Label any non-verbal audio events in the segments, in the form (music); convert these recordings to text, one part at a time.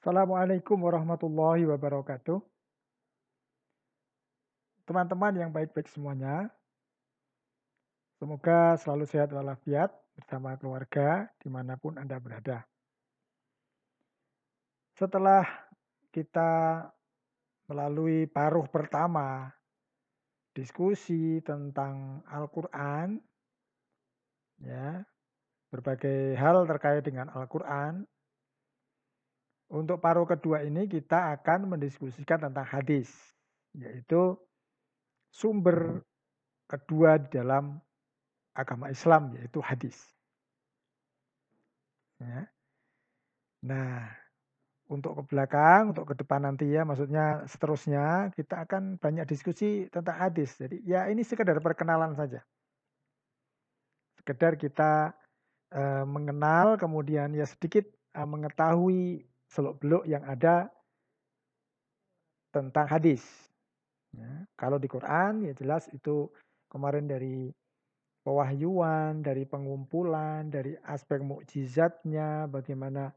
Assalamualaikum warahmatullahi wabarakatuh. Teman-teman yang baik-baik semuanya. Semoga selalu sehat walafiat bersama keluarga di mana pun Anda berada. Setelah kita melalui paruh pertama diskusi tentang Al-Quran, ya, berbagai hal terkait dengan Al-Quran, untuk paruh kedua ini kita akan mendiskusikan tentang hadis, yaitu sumber kedua di dalam agama Islam, yaitu hadis. Ya. Nah, untuk ke belakang, untuk ke depan nanti ya, maksudnya seterusnya kita akan banyak diskusi tentang hadis. Jadi ya ini sekedar perkenalan saja. Sekedar kita uh, mengenal, kemudian ya sedikit uh, mengetahui seluk-beluk yang ada tentang hadis. Ya, kalau di Quran ya jelas itu kemarin dari pewahyuan, dari pengumpulan, dari aspek mukjizatnya, bagaimana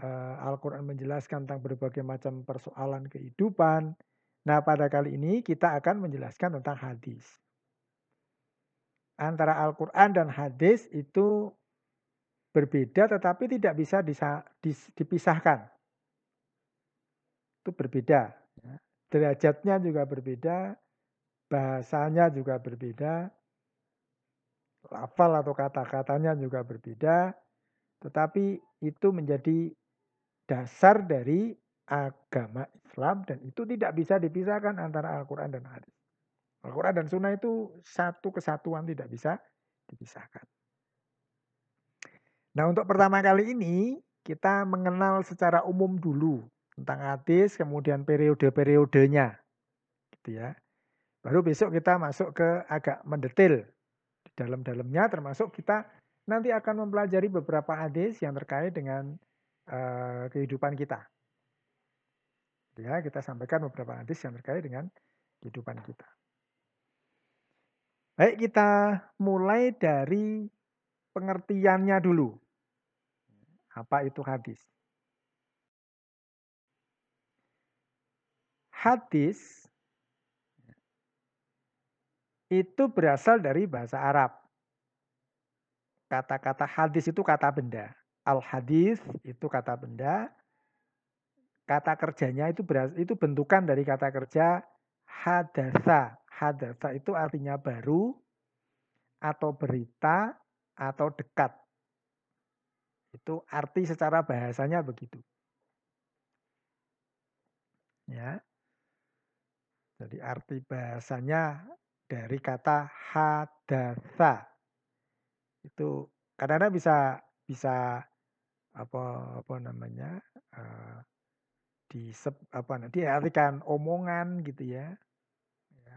uh, Al-Quran menjelaskan tentang berbagai macam persoalan kehidupan. Nah pada kali ini kita akan menjelaskan tentang hadis. Antara Al-Quran dan hadis itu berbeda tetapi tidak bisa dipisahkan. Itu berbeda. Ya. Derajatnya juga berbeda, bahasanya juga berbeda, lafal atau kata-katanya juga berbeda, tetapi itu menjadi dasar dari agama Islam dan itu tidak bisa dipisahkan antara Al-Quran dan hadis. Al-Quran dan Sunnah itu satu kesatuan tidak bisa dipisahkan. Nah, untuk pertama kali ini kita mengenal secara umum dulu tentang hadis, kemudian periode-periodenya. Gitu ya. Baru besok kita masuk ke agak mendetail di dalam-dalamnya termasuk kita nanti akan mempelajari beberapa hadis yang terkait dengan uh, kehidupan kita. Gitu ya, kita sampaikan beberapa hadis yang terkait dengan kehidupan kita. Baik, kita mulai dari pengertiannya dulu. Apa itu hadis? Hadis itu berasal dari bahasa Arab. Kata-kata hadis itu kata benda. Al-hadis itu kata benda. Kata kerjanya itu berasal, itu bentukan dari kata kerja hadasa. Hadasa itu artinya baru atau berita atau dekat. Itu arti secara bahasanya begitu. Ya. Jadi arti bahasanya dari kata hadasa. Itu kadang-kadang bisa bisa apa apa namanya? Uh, di apa diartikan omongan gitu ya. ya.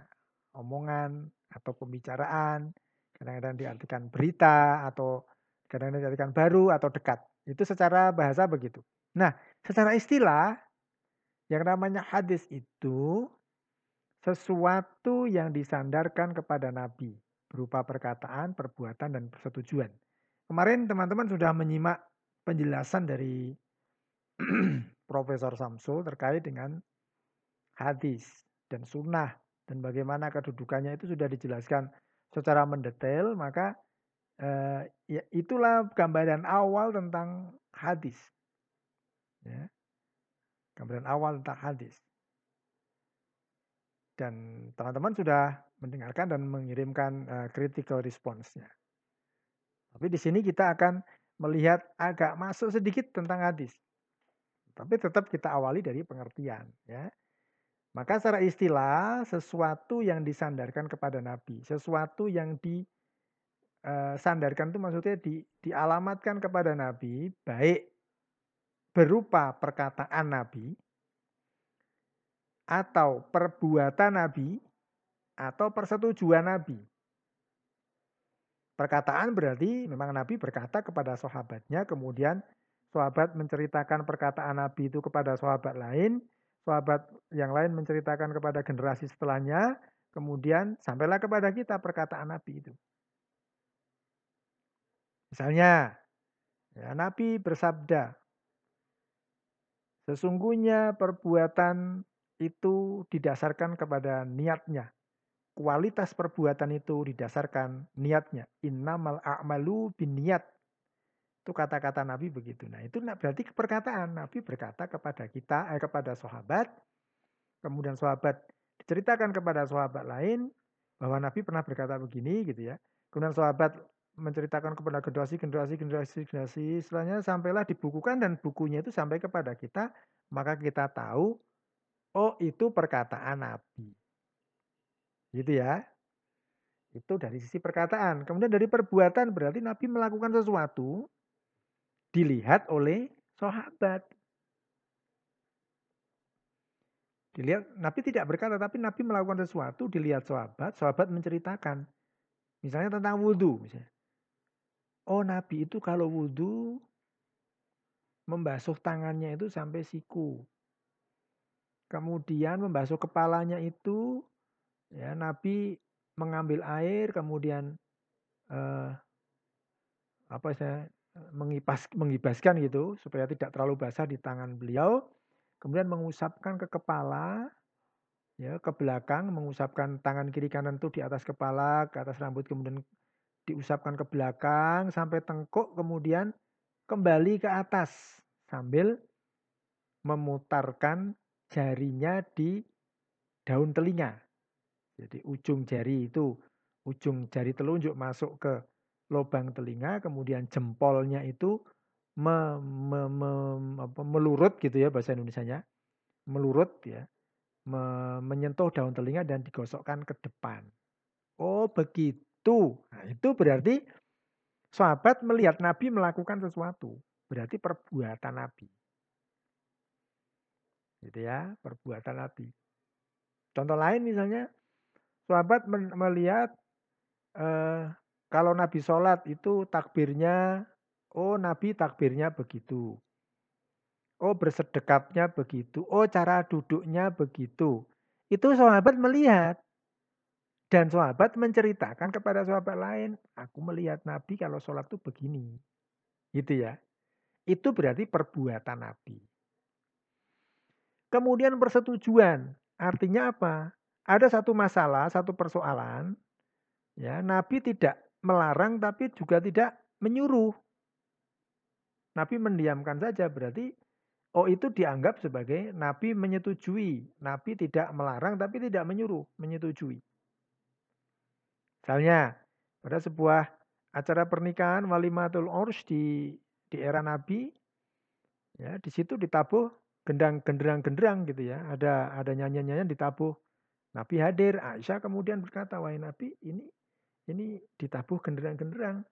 Omongan atau pembicaraan, kadang-kadang diartikan berita atau Kadang-kadang dijadikan baru atau dekat. Itu secara bahasa begitu. Nah, secara istilah, yang namanya hadis itu sesuatu yang disandarkan kepada Nabi berupa perkataan, perbuatan, dan persetujuan. Kemarin teman-teman sudah menyimak penjelasan dari (clears throat) Profesor Samsul terkait dengan hadis dan sunnah dan bagaimana kedudukannya itu sudah dijelaskan secara mendetail maka Uh, ya itulah gambaran awal tentang hadis. Ya. Gambaran awal tentang hadis. Dan teman-teman sudah mendengarkan dan mengirimkan uh, critical response-nya. Tapi di sini kita akan melihat agak masuk sedikit tentang hadis. Tapi tetap kita awali dari pengertian. Ya. Maka secara istilah sesuatu yang disandarkan kepada Nabi, sesuatu yang di Eh, sandarkan itu maksudnya di, dialamatkan kepada Nabi baik berupa perkataan Nabi atau perbuatan Nabi atau persetujuan Nabi. Perkataan berarti memang Nabi berkata kepada sahabatnya, kemudian sahabat menceritakan perkataan Nabi itu kepada sahabat lain, sahabat yang lain menceritakan kepada generasi setelahnya, kemudian sampailah kepada kita perkataan Nabi itu. Misalnya, ya, Nabi bersabda, Sesungguhnya perbuatan itu didasarkan kepada niatnya. Kualitas perbuatan itu didasarkan niatnya. Innamal a'malu bin niat. Itu kata-kata Nabi begitu. Nah itu berarti perkataan. Nabi berkata kepada kita, eh, kepada sahabat. Kemudian sahabat diceritakan kepada sahabat lain bahwa Nabi pernah berkata begini gitu ya. Kemudian sahabat menceritakan kepada generasi, generasi, generasi, generasi, istilahnya sampailah dibukukan dan bukunya itu sampai kepada kita, maka kita tahu, oh itu perkataan Nabi. Gitu ya. Itu dari sisi perkataan. Kemudian dari perbuatan berarti Nabi melakukan sesuatu dilihat oleh sahabat. Dilihat Nabi tidak berkata tapi Nabi melakukan sesuatu dilihat sahabat, sahabat menceritakan. Misalnya tentang wudhu misalnya. Oh Nabi itu kalau wudhu membasuh tangannya itu sampai siku. Kemudian membasuh kepalanya itu ya Nabi mengambil air kemudian eh, apa saya mengipas mengibaskan gitu supaya tidak terlalu basah di tangan beliau. Kemudian mengusapkan ke kepala ya ke belakang mengusapkan tangan kiri kanan itu di atas kepala, ke atas rambut kemudian diusapkan ke belakang sampai tengkuk kemudian kembali ke atas sambil memutarkan jarinya di daun telinga. Jadi ujung jari itu, ujung jari telunjuk masuk ke lubang telinga, kemudian jempolnya itu me, me, me, apa, melurut gitu ya bahasa Indonesia-nya, melurut ya, me, menyentuh daun telinga dan digosokkan ke depan. Oh begitu itu. Nah, itu berarti sahabat melihat Nabi melakukan sesuatu. Berarti perbuatan Nabi. Gitu ya, perbuatan Nabi. Contoh lain misalnya, sahabat melihat eh, kalau Nabi sholat itu takbirnya, oh Nabi takbirnya begitu. Oh bersedekapnya begitu. Oh cara duduknya begitu. Itu sahabat melihat. Dan sahabat menceritakan kepada sahabat lain, aku melihat Nabi kalau sholat itu begini. Gitu ya. Itu berarti perbuatan Nabi. Kemudian persetujuan. Artinya apa? Ada satu masalah, satu persoalan. Ya, Nabi tidak melarang tapi juga tidak menyuruh. Nabi mendiamkan saja berarti oh itu dianggap sebagai Nabi menyetujui. Nabi tidak melarang tapi tidak menyuruh, menyetujui. Misalnya, pada sebuah acara pernikahan walimatul urs di di era Nabi, ya di situ ditabuh gendang genderang genderang gitu ya. Ada ada nyanyian nyanyian ditabuh. Nabi hadir, Aisyah kemudian berkata, wahai Nabi, ini ini ditabuh genderang genderang.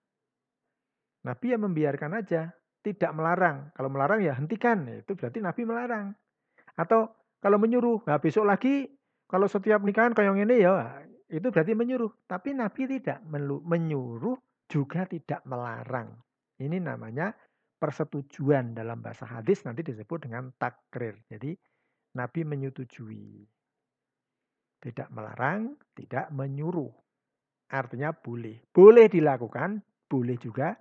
Nabi yang membiarkan aja, tidak melarang. Kalau melarang ya hentikan, itu berarti Nabi melarang. Atau kalau menyuruh, nah besok lagi kalau setiap nikahan kayak ini ya itu berarti menyuruh. Tapi Nabi tidak menyuruh juga tidak melarang. Ini namanya persetujuan dalam bahasa hadis nanti disebut dengan takrir. Jadi Nabi menyetujui. Tidak melarang, tidak menyuruh. Artinya boleh. Boleh dilakukan, boleh juga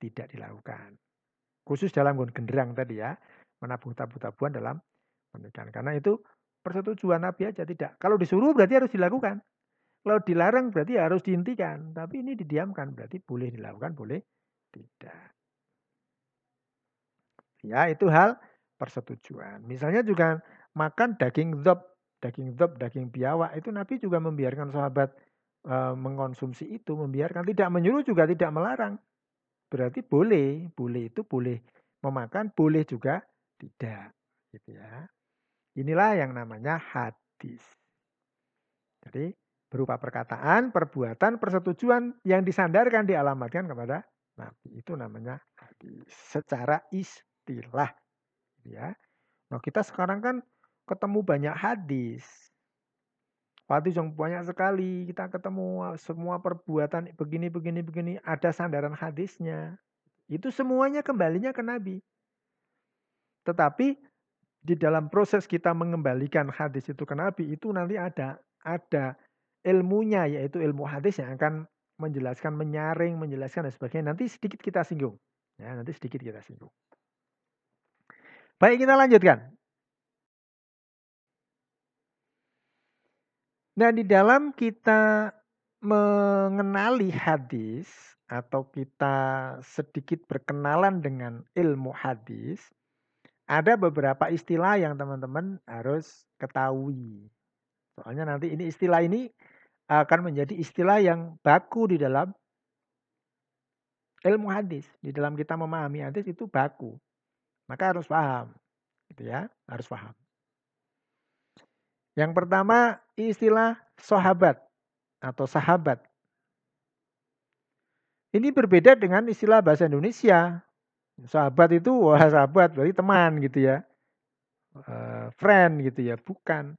tidak dilakukan. Khusus dalam genderang tadi ya. Menabung tabu-tabuan dalam pernikahan. Karena itu persetujuan Nabi aja tidak. Kalau disuruh berarti harus dilakukan. Kalau dilarang berarti harus dihentikan. Tapi ini didiamkan berarti boleh dilakukan, boleh tidak. Ya itu hal persetujuan. Misalnya juga makan daging zob, daging zob, daging biawak itu Nabi juga membiarkan sahabat e, mengkonsumsi itu, membiarkan tidak menyuruh juga tidak melarang. Berarti boleh, boleh itu boleh memakan, boleh juga tidak, gitu ya. Inilah yang namanya hadis. Jadi berupa perkataan, perbuatan, persetujuan yang disandarkan dialamatkan kepada Nabi. Itu namanya hadis secara istilah. Ya. Nah, kita sekarang kan ketemu banyak hadis. Hadis yang banyak sekali, kita ketemu semua perbuatan begini, begini, begini, ada sandaran hadisnya. Itu semuanya kembalinya ke Nabi. Tetapi di dalam proses kita mengembalikan hadis itu ke Nabi, itu nanti ada ada ilmunya yaitu ilmu hadis yang akan menjelaskan, menyaring, menjelaskan dan sebagainya. Nanti sedikit kita singgung. Ya, nanti sedikit kita singgung. Baik, kita lanjutkan. Nah, di dalam kita mengenali hadis atau kita sedikit berkenalan dengan ilmu hadis, ada beberapa istilah yang teman-teman harus ketahui. Soalnya nanti ini istilah ini akan menjadi istilah yang baku di dalam ilmu hadis. Di dalam kita memahami hadis itu baku. Maka harus paham. Gitu ya, harus paham. Yang pertama istilah sahabat atau sahabat. Ini berbeda dengan istilah bahasa Indonesia. Sahabat itu wah sahabat berarti teman gitu ya. Uh, friend gitu ya, bukan.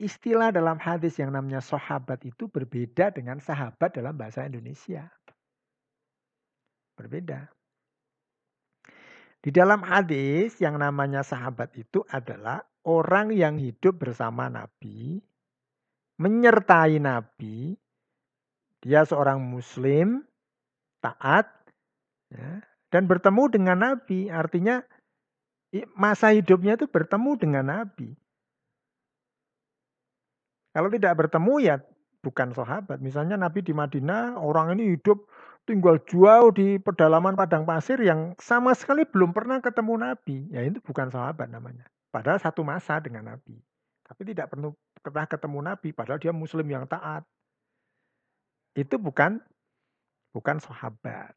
Istilah dalam hadis yang namanya sahabat itu berbeda dengan sahabat dalam bahasa Indonesia. Berbeda. Di dalam hadis yang namanya sahabat itu adalah orang yang hidup bersama Nabi, menyertai Nabi, dia seorang muslim, taat, ya, dan bertemu dengan Nabi. Artinya masa hidupnya itu bertemu dengan Nabi. Kalau tidak bertemu ya bukan sahabat. Misalnya Nabi di Madinah, orang ini hidup tinggal jauh di pedalaman padang pasir yang sama sekali belum pernah ketemu Nabi. Ya itu bukan sahabat namanya. Padahal satu masa dengan Nabi. Tapi tidak perlu pernah ketemu Nabi, padahal dia muslim yang taat. Itu bukan bukan sahabat.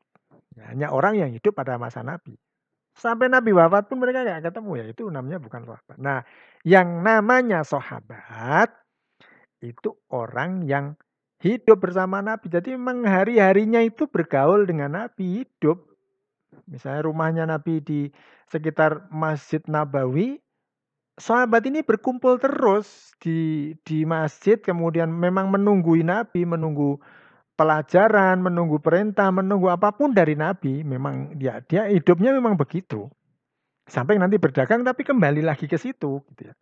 Ya, hanya orang yang hidup pada masa Nabi. Sampai Nabi wafat pun mereka nggak ketemu ya itu namanya bukan sahabat. Nah, yang namanya sahabat itu orang yang hidup bersama Nabi. Jadi memang hari-harinya itu bergaul dengan Nabi, hidup. Misalnya rumahnya Nabi di sekitar Masjid Nabawi, sahabat ini berkumpul terus di di masjid, kemudian memang menunggui Nabi, menunggu pelajaran, menunggu perintah, menunggu apa pun dari Nabi, memang dia dia hidupnya memang begitu. Sampai nanti berdagang tapi kembali lagi ke situ gitu ya.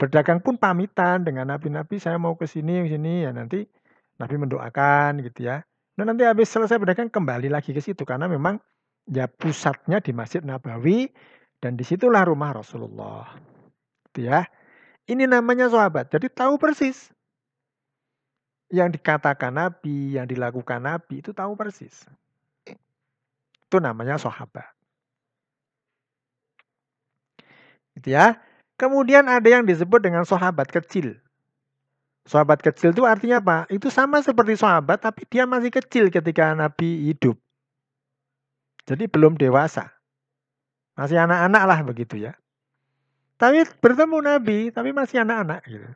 Berdagang pun pamitan dengan Nabi-nabi saya mau ke sini ke sini ya nanti Nabi mendoakan gitu ya. Nah nanti habis selesai berdagang kembali lagi ke situ karena memang ya pusatnya di Masjid Nabawi dan di situlah rumah Rasulullah. Gitu ya. Ini namanya sahabat. Jadi tahu persis yang dikatakan Nabi, yang dilakukan Nabi itu tahu persis. Itu namanya sahabat. Gitu ya. Kemudian ada yang disebut dengan sahabat kecil. Sahabat kecil itu artinya apa? Itu sama seperti sahabat tapi dia masih kecil ketika Nabi hidup. Jadi belum dewasa. Masih anak-anak lah begitu ya. Tapi bertemu Nabi, tapi masih anak-anak gitu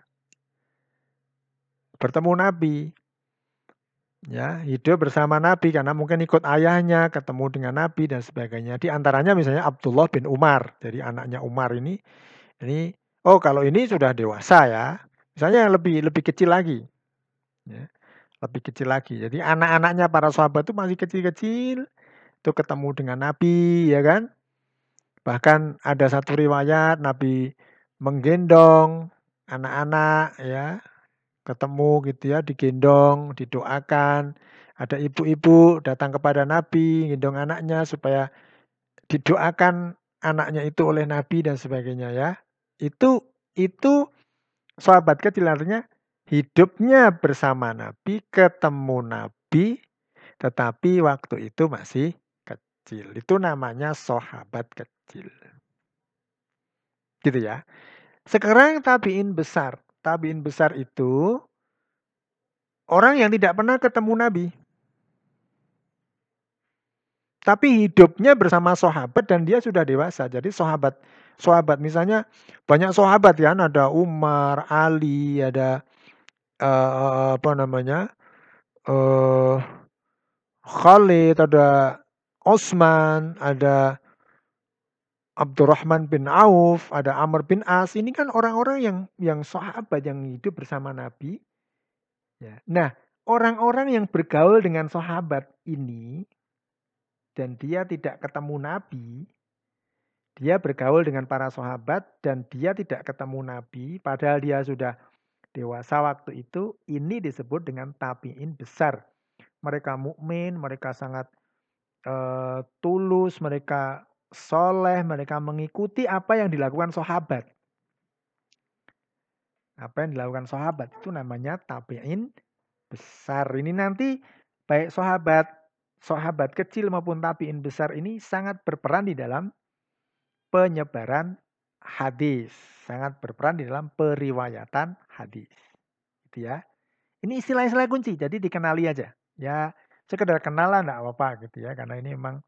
bertemu Nabi. Ya, hidup bersama Nabi karena mungkin ikut ayahnya, ketemu dengan Nabi dan sebagainya. Di antaranya misalnya Abdullah bin Umar, jadi anaknya Umar ini ini oh kalau ini sudah dewasa ya. Misalnya yang lebih lebih kecil lagi. Ya, lebih kecil lagi. Jadi anak-anaknya para sahabat itu masih kecil-kecil itu ketemu dengan Nabi ya kan. Bahkan ada satu riwayat Nabi menggendong anak-anak ya ketemu gitu ya, digendong, didoakan. Ada ibu-ibu datang kepada Nabi, gendong anaknya supaya didoakan anaknya itu oleh Nabi dan sebagainya ya. Itu itu sahabat kecil artinya hidupnya bersama Nabi, ketemu Nabi, tetapi waktu itu masih kecil. Itu namanya sahabat kecil. Gitu ya. Sekarang tabiin besar tabiin besar itu orang yang tidak pernah ketemu Nabi. Tapi hidupnya bersama sahabat dan dia sudah dewasa. Jadi sahabat sahabat misalnya banyak sahabat ya, ada Umar, Ali, ada uh, apa namanya? uh, Khalid, ada Osman, ada Abdurrahman bin Auf, ada Amr bin As, ini kan orang-orang yang yang sahabat yang hidup bersama Nabi. Ya. Nah, orang-orang yang bergaul dengan sahabat ini dan dia tidak ketemu Nabi, dia bergaul dengan para sahabat dan dia tidak ketemu Nabi, padahal dia sudah dewasa waktu itu, ini disebut dengan tabiin besar. Mereka mukmin, mereka sangat uh, tulus, mereka soleh, mereka mengikuti apa yang dilakukan sahabat. Apa yang dilakukan sahabat itu namanya tabi'in besar. Ini nanti baik sahabat, sahabat kecil maupun tabi'in besar ini sangat berperan di dalam penyebaran hadis, sangat berperan di dalam periwayatan hadis. Gitu ya. Ini istilah-istilah kunci, jadi dikenali aja. Ya, sekedar kenalan enggak apa-apa gitu ya, karena ini memang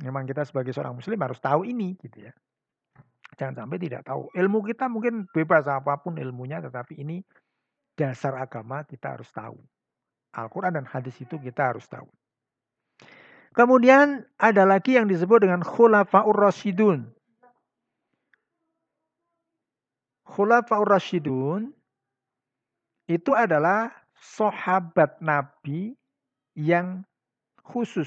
memang kita sebagai seorang muslim harus tahu ini gitu ya. Jangan sampai tidak tahu. Ilmu kita mungkin bebas apa pun ilmunya, tetapi ini dasar agama kita harus tahu. Al-Quran dan hadis itu kita harus tahu. Kemudian ada lagi yang disebut dengan khulafaur rasyidun. Khulafaur rasyidun itu adalah sahabat Nabi yang khusus.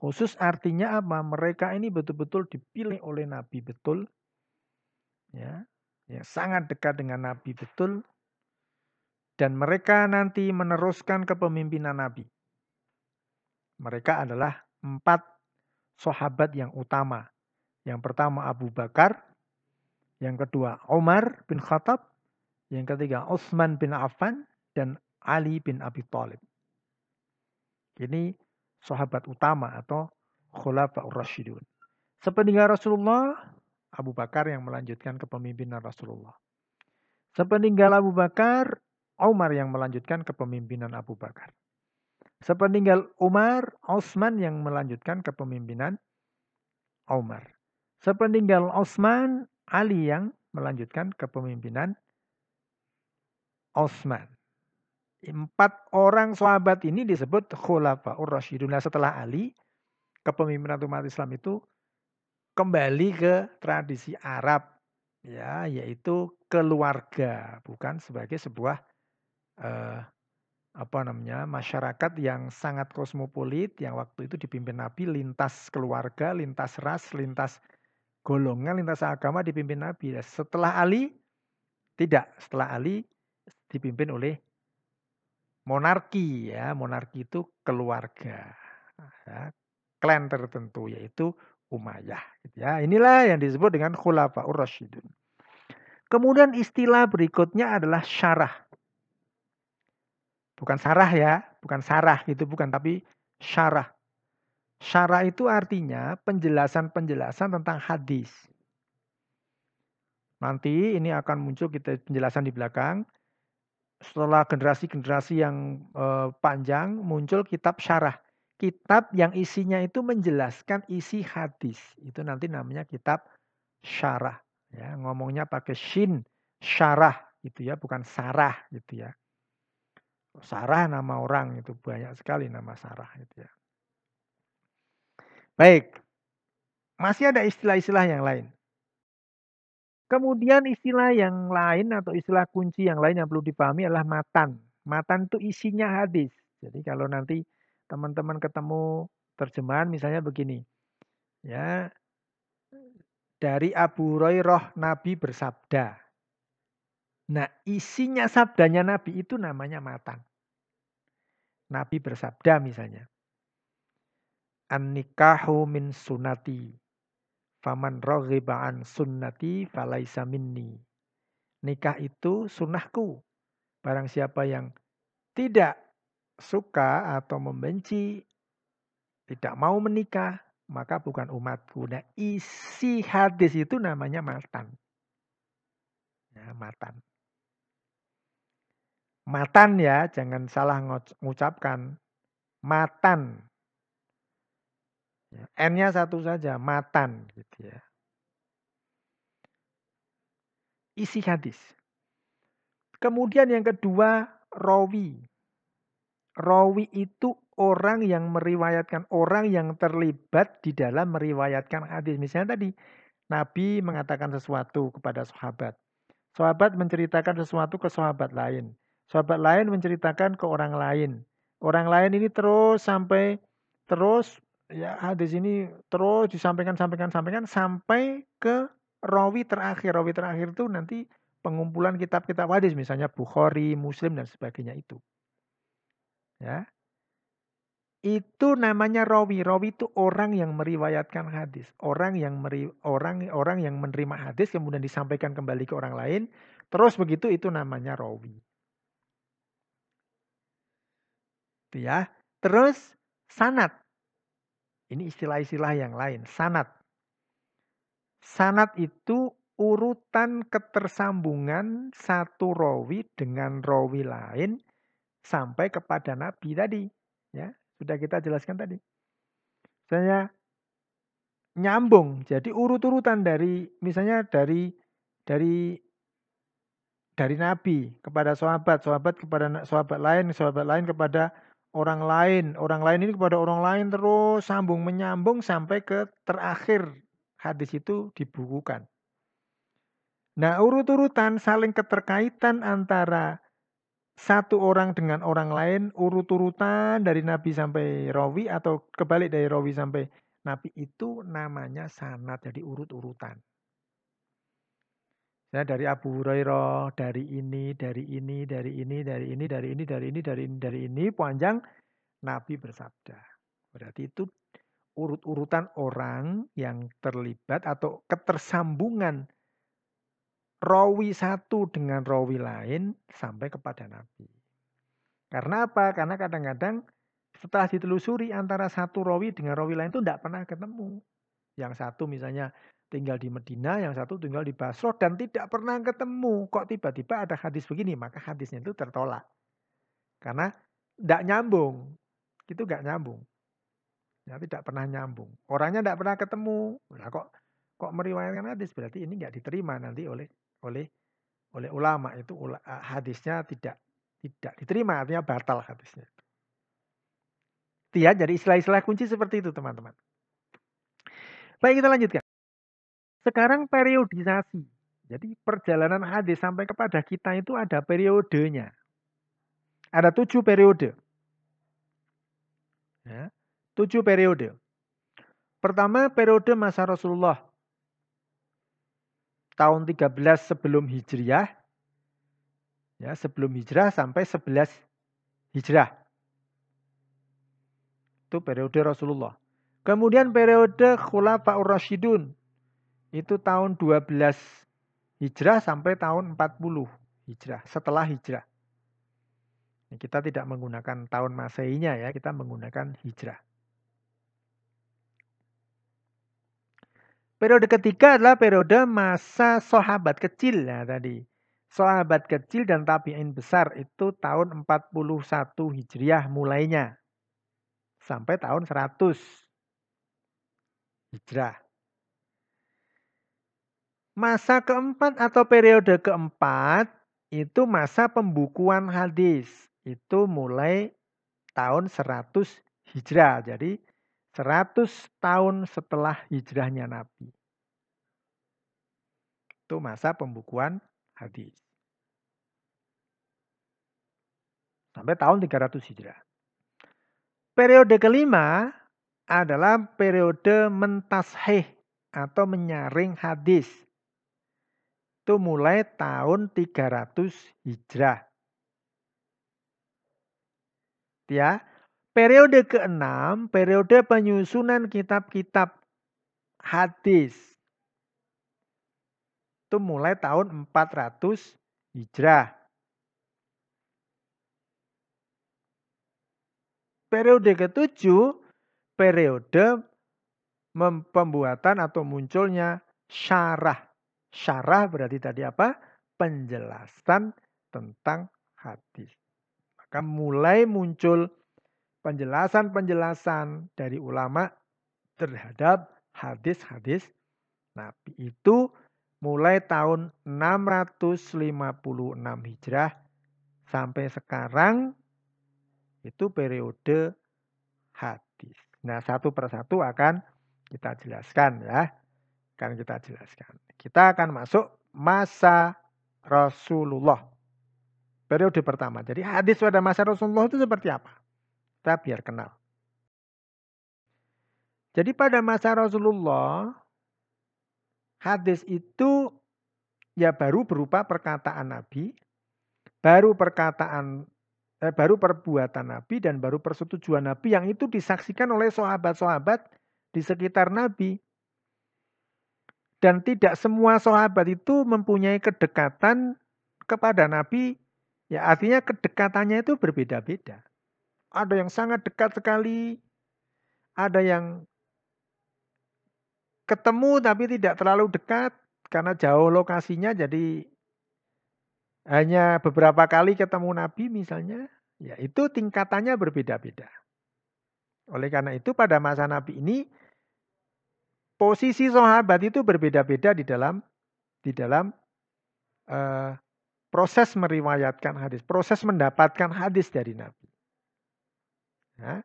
Khusus artinya apa? Mereka ini betul-betul dipilih oleh Nabi betul. Ya, yang sangat dekat dengan Nabi betul. Dan mereka nanti meneruskan kepemimpinan Nabi. Mereka adalah empat sahabat yang utama. Yang pertama Abu Bakar, yang kedua Umar bin Khattab, yang ketiga Utsman bin Affan, dan Ali bin Abi Thalib. Ini sahabat utama atau khulafaur rasyidun. Sepeninggal Rasulullah, Abu Bakar yang melanjutkan kepemimpinan Rasulullah. Sepeninggal Abu Bakar, Umar yang melanjutkan kepemimpinan Abu Bakar. Sepeninggal Umar, Utsman yang melanjutkan kepemimpinan Umar. Sepeninggal Utsman, Ali yang melanjutkan kepemimpinan Utsman. Empat orang sahabat ini disebut khulafaur rasyidun. Nah, setelah Ali, kepemimpinan umat Islam itu kembali ke tradisi Arab ya, yaitu keluarga, bukan sebagai sebuah eh, apa namanya masyarakat yang sangat kosmopolit yang waktu itu dipimpin Nabi lintas keluarga, lintas ras, lintas golongan, lintas agama dipimpin Nabi. Setelah Ali tidak, setelah Ali dipimpin oleh monarki ya. Monarki itu keluarga. Ya, klan tertentu yaitu Umayyah gitu ya. Inilah yang disebut dengan khulafaur rasyidun. Kemudian istilah berikutnya adalah syarah. Bukan sarah ya, bukan sarah gitu bukan tapi syarah. Syarah itu artinya penjelasan-penjelasan tentang hadis. Nanti ini akan muncul kita penjelasan di belakang setelah generasi-generasi yang uh, panjang muncul kitab syarah. Kitab yang isinya itu menjelaskan isi hadis. Itu nanti namanya kitab syarah. Ya, ngomongnya pakai shin, syarah gitu ya, bukan sarah gitu ya. Sarah nama orang itu banyak sekali nama Sarah itu ya. Baik. Masih ada istilah-istilah yang lain. Kemudian istilah yang lain atau istilah kunci yang lain yang perlu dipahami adalah matan. Matan itu isinya hadis. Jadi kalau nanti teman-teman ketemu terjemahan misalnya begini. Ya. Dari Abu Hurairah Nabi bersabda. Nah, isinya sabdanya Nabi itu namanya matan. Nabi bersabda misalnya. An-nikahu min sunati. Faman raghiba an sunnati falaisa minni. Nikah itu sunnahku. Barang siapa yang tidak suka atau membenci, tidak mau menikah, maka bukan umatku. Nah, isi hadis itu namanya matan. Ya, matan. Matan ya, jangan salah mengucapkan. Matan. Ya, N-nya satu saja, matan gitu ya. Isi hadis. Kemudian yang kedua, rawi. Rawi itu orang yang meriwayatkan, orang yang terlibat di dalam meriwayatkan hadis. Misalnya tadi, Nabi mengatakan sesuatu kepada sahabat. Sahabat menceritakan sesuatu ke sahabat lain. Sahabat lain menceritakan ke orang lain. Orang lain ini terus sampai terus ya hadis ini terus disampaikan sampaikan sampaikan sampai ke rawi terakhir. Rawi terakhir itu nanti pengumpulan kitab-kitab hadis misalnya Bukhari, Muslim dan sebagainya itu. Ya. itu namanya rawi. Rawi itu orang yang meriwayatkan hadis, orang yang meri, orang orang yang menerima hadis kemudian disampaikan kembali ke orang lain, terus begitu itu namanya rawi. Itu ya. Terus sanat. Ini istilah-istilah yang lain, sanat. Sanat itu urutan ketersambungan satu rawi dengan rawi lain sampai kepada nabi tadi, ya. Sudah kita jelaskan tadi. Misalnya nyambung. Jadi urut-urutan dari misalnya dari dari dari nabi kepada sahabat, sahabat kepada sahabat lain, sahabat lain kepada orang lain, orang lain ini kepada orang lain terus sambung menyambung sampai ke terakhir hadis itu dibukukan. Nah, urut-urutan saling keterkaitan antara satu orang dengan orang lain urut-urutan dari Nabi sampai rawi atau kebalik dari rawi sampai Nabi itu namanya sanat jadi urut-urutan. Ya, dari Abu Hurairah, dari ini, dari ini, dari ini, dari ini, dari ini, dari ini, dari ini, dari ini, panjang Nabi bersabda. Berarti itu urut-urutan orang yang terlibat atau ketersambungan rawi satu dengan rawi lain sampai kepada Nabi. Karena apa? Karena kadang-kadang setelah ditelusuri antara satu rawi dengan rawi lain itu tidak pernah ketemu. Yang satu misalnya tinggal di Medina, yang satu tinggal di Basro dan tidak pernah ketemu. Kok tiba-tiba ada hadis begini? Maka hadisnya itu tertolak. Karena tidak nyambung. Itu nggak nyambung. Ya, tidak pernah nyambung. Orangnya tidak pernah ketemu. Nah, kok kok meriwayatkan hadis berarti ini nggak diterima nanti oleh oleh oleh ulama itu hadisnya tidak tidak diterima artinya batal hadisnya. Ya, jadi istilah-istilah kunci seperti itu teman-teman. Baik kita lanjutkan. Sekarang periodisasi. Jadi perjalanan hadis sampai kepada kita itu ada periodenya. Ada tujuh periode. Ya, tujuh periode. Pertama periode masa Rasulullah tahun 13 sebelum Hijriah, ya sebelum Hijrah sampai 11 Hijrah. Itu periode Rasulullah. Kemudian periode Khulafaur Rasyidun. Itu tahun 12 Hijrah sampai tahun 40 Hijrah, setelah Hijrah. Kita tidak menggunakan tahun Masehinya ya, kita menggunakan Hijrah. Periode ketiga adalah periode masa sahabat kecil ya tadi. Sahabat kecil dan tabi'in besar itu tahun 41 Hijriah mulainya. Sampai tahun 100 Hijrah. Masa keempat atau periode keempat itu masa pembukuan hadis. Itu mulai tahun 100 Hijrah. Jadi 100 tahun setelah hijrahnya Nabi. Itu masa pembukuan hadis. Sampai tahun 300 hijrah. Periode kelima adalah periode mentasheh atau menyaring hadis. Itu mulai tahun 300 hijrah. Ya, Periode keenam, periode penyusunan kitab-kitab hadis. Itu mulai tahun 400 Hijrah. Periode ketujuh, periode pembuatan atau munculnya syarah. Syarah berarti tadi apa? Penjelasan tentang hadis. Maka mulai muncul penjelasan-penjelasan dari ulama terhadap hadis-hadis Nabi itu mulai tahun 656 Hijrah sampai sekarang itu periode hadis. Nah, satu persatu akan kita jelaskan ya. Akan kita jelaskan. Kita akan masuk masa Rasulullah. Periode pertama. Jadi hadis pada masa Rasulullah itu seperti apa? Kita biar kenal. Jadi pada masa Rasulullah, hadis itu ya baru berupa perkataan Nabi, baru perkataan eh, baru perbuatan Nabi dan baru persetujuan Nabi yang itu disaksikan oleh sahabat-sahabat di sekitar Nabi. Dan tidak semua sahabat itu mempunyai kedekatan kepada Nabi. Ya artinya kedekatannya itu berbeda-beda. Ada yang sangat dekat sekali, ada yang ketemu tapi tidak terlalu dekat karena jauh lokasinya jadi hanya beberapa kali ketemu Nabi misalnya, ya itu tingkatannya berbeda-beda. Oleh karena itu pada masa Nabi ini posisi sahabat itu berbeda-beda di dalam di dalam uh, proses meriwayatkan hadis, proses mendapatkan hadis dari Nabi. Ya.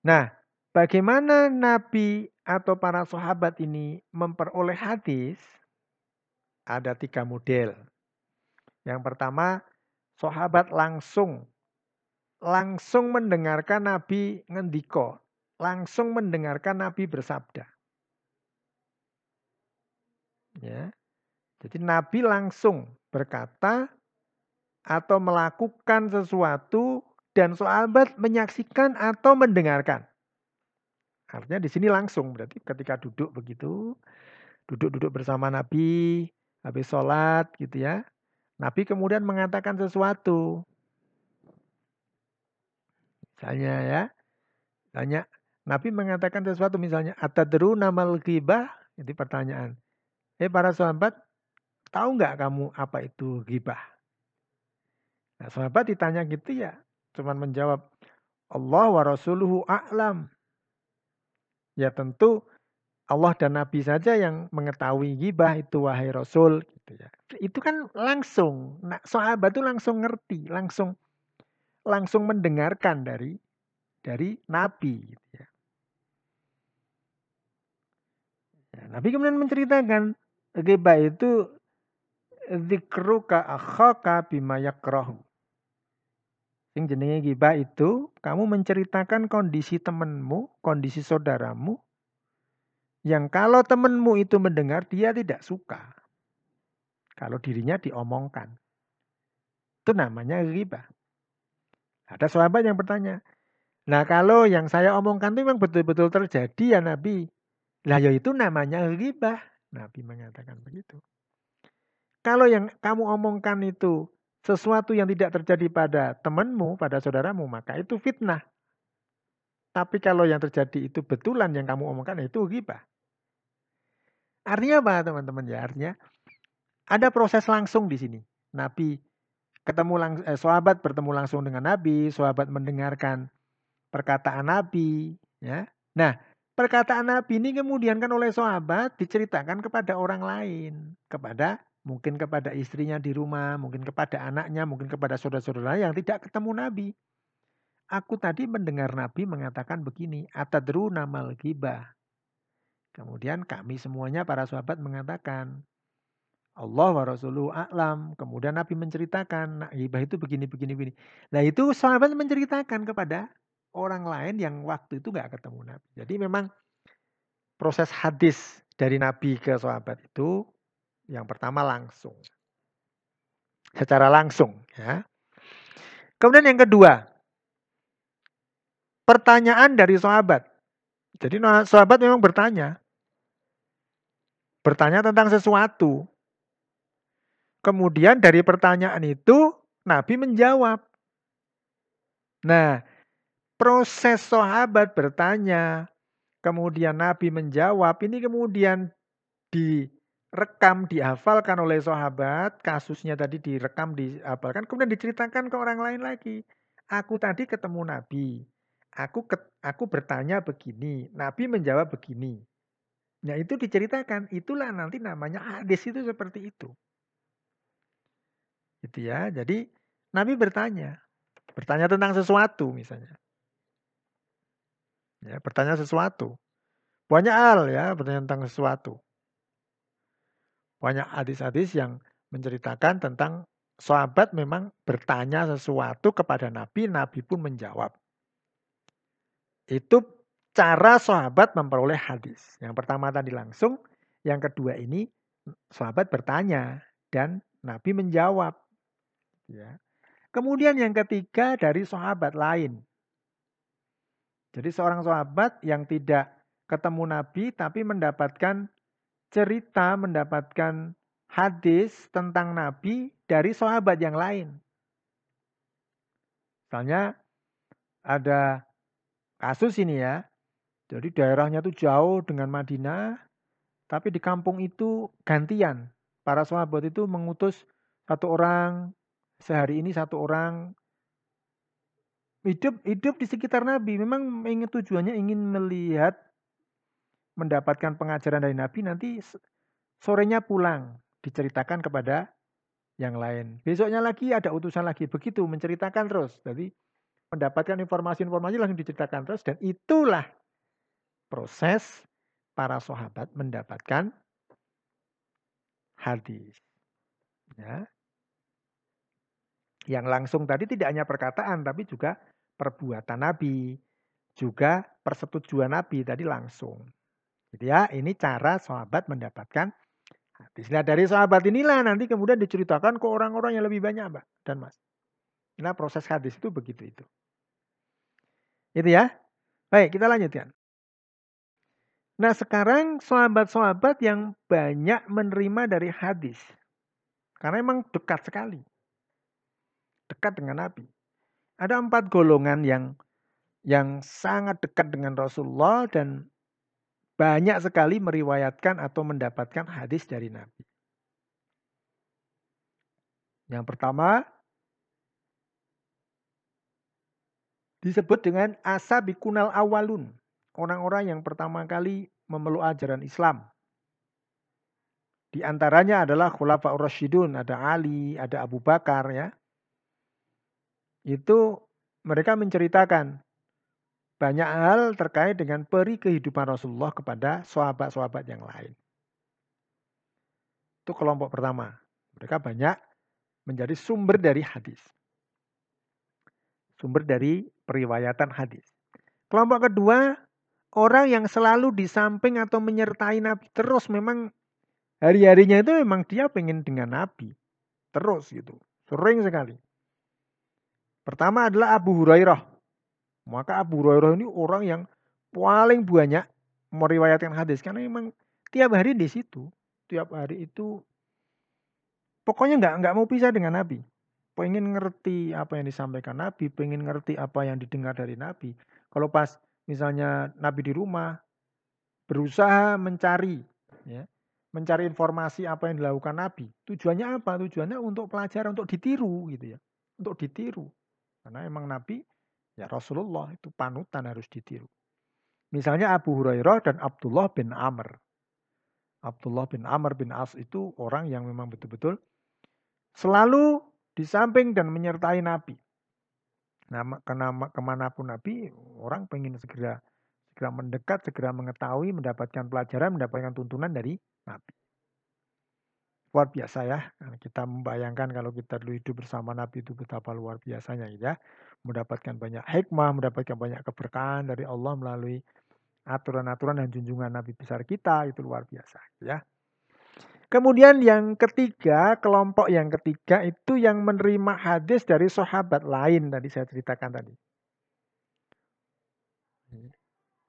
Nah, bagaimana Nabi atau para sahabat ini memperoleh hadis? ada tiga model. Yang pertama, sahabat langsung langsung mendengarkan Nabi ngendiko, langsung mendengarkan Nabi bersabda. Ya. Jadi Nabi langsung berkata atau melakukan sesuatu dan sahabat menyaksikan atau mendengarkan. Artinya di sini langsung berarti ketika duduk begitu, duduk-duduk bersama Nabi, habis sholat gitu ya. Nabi kemudian mengatakan sesuatu. Misalnya ya, tanya Nabi mengatakan sesuatu misalnya atadru namal ghibah itu pertanyaan. Eh para sahabat, tahu nggak kamu apa itu ghibah? Nah, sahabat ditanya gitu ya, cuman menjawab Allah wa rasuluhu a'lam. Ya tentu Allah dan Nabi saja yang mengetahui gibah itu wahai Rasul gitu ya. Itu kan langsung, nah, sahabat itu langsung ngerti, langsung langsung mendengarkan dari dari Nabi gitu ya. Ya Nabi kemudian menceritakan gibah itu zikruka akhaka bima yakrahu. Yang jenenge gibah itu kamu menceritakan kondisi temanmu, kondisi saudaramu yang kalau temanmu itu mendengar, dia tidak suka. Kalau dirinya diomongkan. Itu namanya riba. Ada sahabat yang bertanya, Nah kalau yang saya omongkan itu memang betul-betul terjadi ya Nabi. Lah ya itu namanya riba. Nabi mengatakan begitu. Kalau yang kamu omongkan itu sesuatu yang tidak terjadi pada temanmu, pada saudaramu, maka itu fitnah. Tapi kalau yang terjadi itu betulan yang kamu omongkan itu riba. Artinya apa teman-teman ya? Artinya ada proses langsung di sini. Nabi ketemu langsung, eh, sahabat bertemu langsung dengan Nabi, sahabat mendengarkan perkataan Nabi, ya. Nah, perkataan Nabi ini kemudian kan oleh sahabat diceritakan kepada orang lain, kepada mungkin kepada istrinya di rumah, mungkin kepada anaknya, mungkin kepada saudara-saudara yang tidak ketemu Nabi. Aku tadi mendengar Nabi mengatakan begini, atadru namal gibah. Kemudian kami semuanya para sahabat mengatakan, Allah wa Rasuluhu a'lam. Kemudian Nabi menceritakan, nah, hibah itu begini, begini, begini. Nah itu sahabat menceritakan kepada orang lain yang waktu itu nggak ketemu Nabi. Jadi memang proses hadis dari Nabi ke sahabat itu yang pertama langsung. Secara langsung. ya. Kemudian yang kedua, pertanyaan dari sahabat. Jadi sahabat memang bertanya, bertanya tentang sesuatu. Kemudian dari pertanyaan itu Nabi menjawab. Nah, proses sahabat bertanya, kemudian Nabi menjawab, ini kemudian direkam, dihafalkan oleh sahabat, kasusnya tadi direkam, dihafalkan, kemudian diceritakan ke orang lain lagi. Aku tadi ketemu Nabi, aku aku bertanya begini, Nabi menjawab begini. Nah itu diceritakan, itulah nanti namanya hadis itu seperti itu. Gitu ya. Jadi Nabi bertanya, bertanya tentang sesuatu misalnya. Ya, bertanya sesuatu. Banyak hal ya, bertanya tentang sesuatu. Banyak hadis-hadis yang menceritakan tentang sahabat memang bertanya sesuatu kepada Nabi, Nabi pun menjawab. Itu cara sahabat memperoleh hadis. Yang pertama tadi langsung, yang kedua ini sahabat bertanya dan Nabi menjawab. Ya. Kemudian yang ketiga dari sahabat lain. Jadi seorang sahabat yang tidak ketemu Nabi tapi mendapatkan cerita, mendapatkan hadis tentang Nabi dari sahabat yang lain. Misalnya ada kasus ini ya. Jadi daerahnya itu jauh dengan Madinah, tapi di kampung itu gantian. Para sahabat itu mengutus satu orang, sehari ini satu orang hidup hidup di sekitar Nabi. Memang ingin tujuannya ingin melihat mendapatkan pengajaran dari Nabi nanti sorenya pulang diceritakan kepada yang lain. Besoknya lagi ada utusan lagi begitu menceritakan terus. Jadi mendapatkan informasi-informasi langsung diceritakan terus dan itulah proses para sahabat mendapatkan hadis. Ya. Yang langsung tadi tidak hanya perkataan tapi juga perbuatan Nabi, juga persetujuan Nabi tadi langsung. Jadi ya ini cara sahabat mendapatkan hadis. Nah dari sahabat inilah nanti kemudian diceritakan ke orang-orang yang lebih banyak Mbak dan Mas. Nah proses hadis itu begitu itu. Itu ya. Baik, kita lanjutkan. Nah, sekarang sahabat-sahabat yang banyak menerima dari hadis. Karena memang dekat sekali. Dekat dengan Nabi. Ada empat golongan yang yang sangat dekat dengan Rasulullah dan banyak sekali meriwayatkan atau mendapatkan hadis dari Nabi. Yang pertama, disebut dengan asabikunal awalun. Orang-orang yang pertama kali memeluk ajaran Islam. Di antaranya adalah Khulafa Rasyidun, ada Ali, ada Abu Bakar ya. Itu mereka menceritakan banyak hal terkait dengan peri kehidupan Rasulullah kepada sahabat-sahabat yang lain. Itu kelompok pertama. Mereka banyak menjadi sumber dari hadis. Sumber dari periwayatan hadis. Kelompok kedua, orang yang selalu di samping atau menyertai Nabi terus memang hari-harinya itu memang dia pengen dengan Nabi. Terus gitu. Sering sekali. Pertama adalah Abu Hurairah. Maka Abu Hurairah ini orang yang paling banyak meriwayatkan hadis karena memang tiap hari di situ, tiap hari itu pokoknya nggak nggak mau pisah dengan Nabi pengen ngerti apa yang disampaikan Nabi, pengen ngerti apa yang didengar dari Nabi. Kalau pas misalnya Nabi di rumah, berusaha mencari, ya, mencari informasi apa yang dilakukan Nabi. Tujuannya apa? Tujuannya untuk pelajaran, untuk ditiru gitu ya, untuk ditiru. Karena emang Nabi ya Rasulullah itu panutan harus ditiru. Misalnya Abu Hurairah dan Abdullah bin Amr. Abdullah bin Amr bin As itu orang yang memang betul-betul selalu di samping dan menyertai Nabi. Nah, karena ke mana pun Nabi, orang pengen segera segera mendekat, segera mengetahui, mendapatkan pelajaran, mendapatkan tuntunan dari Nabi. Luar biasa ya, kita membayangkan kalau kita dulu hidup bersama Nabi itu betapa luar biasanya ya. Mendapatkan banyak hikmah, mendapatkan banyak keberkahan dari Allah melalui aturan-aturan dan junjungan Nabi besar kita, itu luar biasa ya. Kemudian yang ketiga, kelompok yang ketiga itu yang menerima hadis dari sahabat lain tadi saya ceritakan tadi.